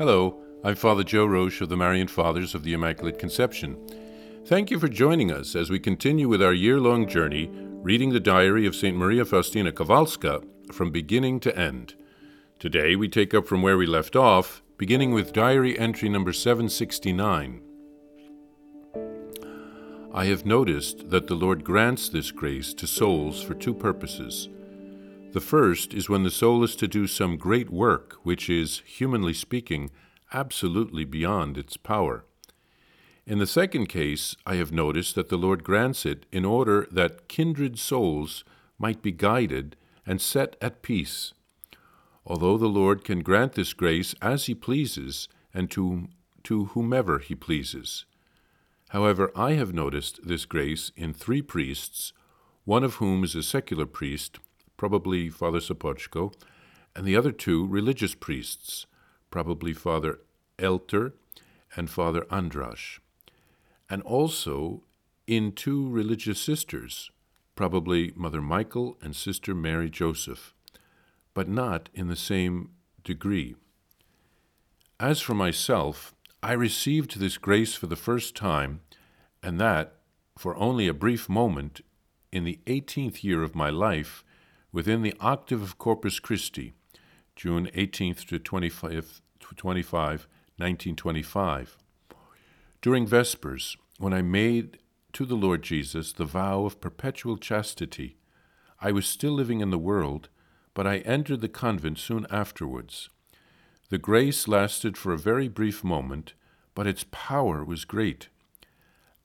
Hello, I'm Father Joe Roche of the Marian Fathers of the Immaculate Conception. Thank you for joining us as we continue with our year long journey reading the diary of St. Maria Faustina Kowalska from beginning to end. Today we take up from where we left off, beginning with diary entry number 769. I have noticed that the Lord grants this grace to souls for two purposes. The first is when the soul is to do some great work which is, humanly speaking, absolutely beyond its power. In the second case, I have noticed that the Lord grants it in order that kindred souls might be guided and set at peace. Although the Lord can grant this grace as He pleases and to, to whomever He pleases. However, I have noticed this grace in three priests, one of whom is a secular priest probably Father Sopocko, and the other two religious priests, probably Father Elter and Father Andrasz, and also in two religious sisters, probably Mother Michael and Sister Mary Joseph, but not in the same degree. As for myself, I received this grace for the first time, and that for only a brief moment, in the eighteenth year of my life, within the octave of Corpus Christi, June 18th to 25th, 25, 1925. During Vespers, when I made to the Lord Jesus the vow of perpetual chastity, I was still living in the world, but I entered the convent soon afterwards. The grace lasted for a very brief moment, but its power was great.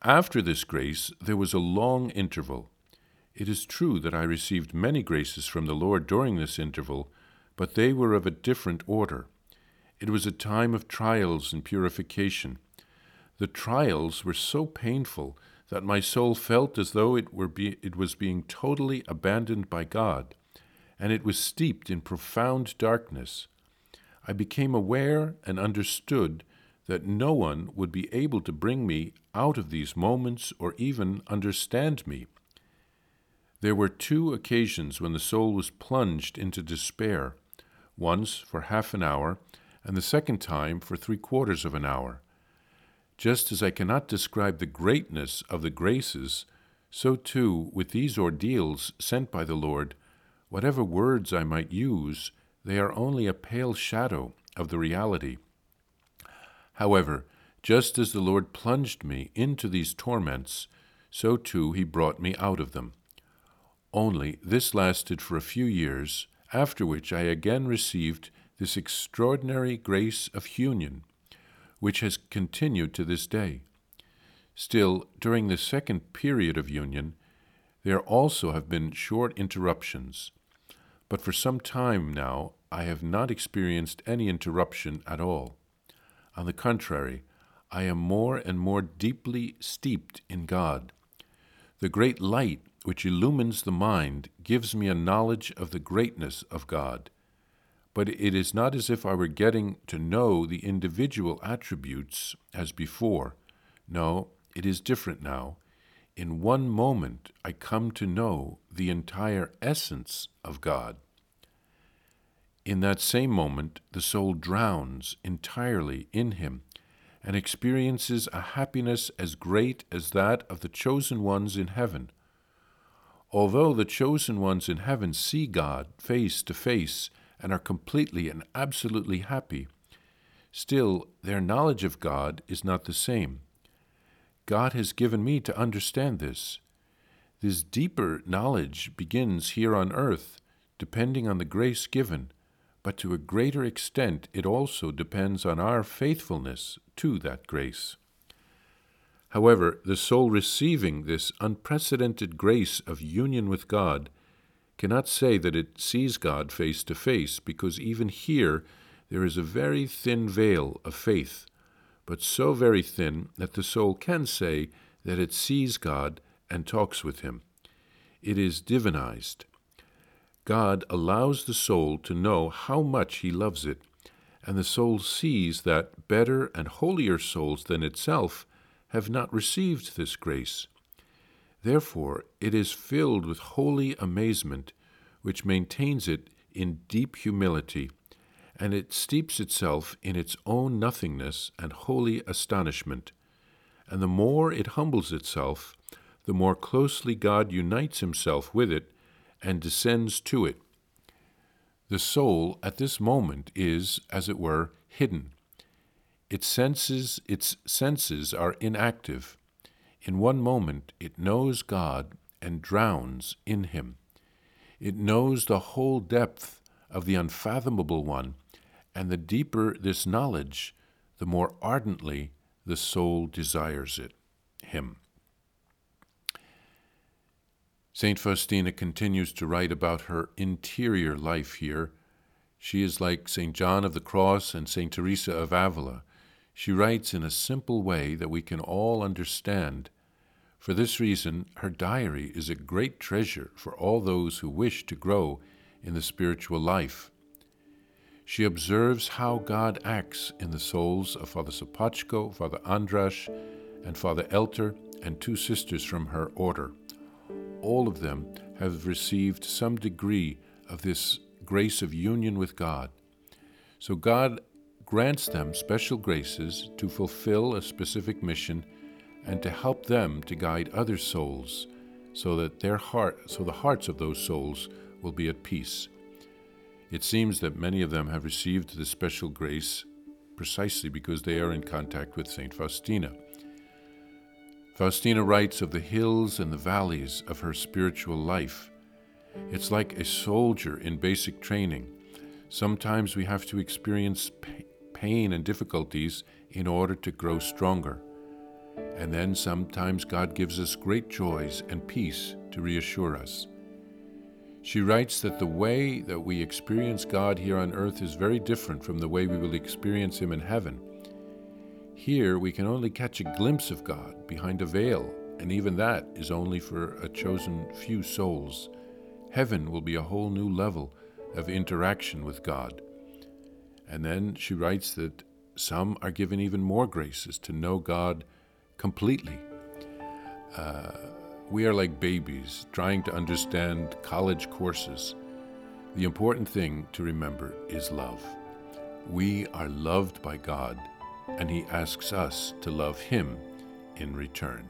After this grace, there was a long interval it is true that I received many graces from the Lord during this interval, but they were of a different order. It was a time of trials and purification. The trials were so painful that my soul felt as though it, were be, it was being totally abandoned by God, and it was steeped in profound darkness. I became aware and understood that no one would be able to bring me out of these moments or even understand me. There were two occasions when the soul was plunged into despair once for half an hour, and the second time for three quarters of an hour. Just as I cannot describe the greatness of the graces, so too, with these ordeals sent by the Lord, whatever words I might use, they are only a pale shadow of the reality. However, just as the Lord plunged me into these torments, so too he brought me out of them. Only this lasted for a few years, after which I again received this extraordinary grace of union, which has continued to this day. Still, during the second period of union, there also have been short interruptions, but for some time now I have not experienced any interruption at all. On the contrary, I am more and more deeply steeped in God. The great light which illumines the mind gives me a knowledge of the greatness of God. But it is not as if I were getting to know the individual attributes as before. No, it is different now. In one moment, I come to know the entire essence of God. In that same moment, the soul drowns entirely in Him and experiences a happiness as great as that of the chosen ones in heaven Although the chosen ones in heaven see God face to face and are completely and absolutely happy, still their knowledge of God is not the same. God has given me to understand this. This deeper knowledge begins here on earth, depending on the grace given, but to a greater extent it also depends on our faithfulness to that grace. However, the soul receiving this unprecedented grace of union with God cannot say that it sees God face to face, because even here there is a very thin veil of faith, but so very thin that the soul can say that it sees God and talks with Him. It is divinized. God allows the soul to know how much He loves it, and the soul sees that better and holier souls than itself have not received this grace. Therefore, it is filled with holy amazement, which maintains it in deep humility, and it steeps itself in its own nothingness and holy astonishment. And the more it humbles itself, the more closely God unites himself with it and descends to it. The soul at this moment is, as it were, hidden. Its senses, its senses are inactive. In one moment it knows God and drowns in him. It knows the whole depth of the unfathomable one, and the deeper this knowledge, the more ardently the soul desires it, him. St. Faustina continues to write about her interior life here. She is like St. John of the Cross and St. Teresa of Avila. She writes in a simple way that we can all understand. For this reason, her diary is a great treasure for all those who wish to grow in the spiritual life. She observes how God acts in the souls of Father Sopocko, Father Andrasz, and Father Elter, and two sisters from her order all of them have received some degree of this grace of union with God. So God grants them special graces to fulfill a specific mission and to help them to guide other souls so that their heart so the hearts of those souls will be at peace. It seems that many of them have received this special grace precisely because they are in contact with Saint Faustina. Faustina writes of the hills and the valleys of her spiritual life. It's like a soldier in basic training. Sometimes we have to experience pain and difficulties in order to grow stronger. And then sometimes God gives us great joys and peace to reassure us. She writes that the way that we experience God here on earth is very different from the way we will experience Him in heaven. Here we can only catch a glimpse of God behind a veil, and even that is only for a chosen few souls. Heaven will be a whole new level of interaction with God. And then she writes that some are given even more graces to know God completely. Uh, we are like babies trying to understand college courses. The important thing to remember is love. We are loved by God and he asks us to love him in return.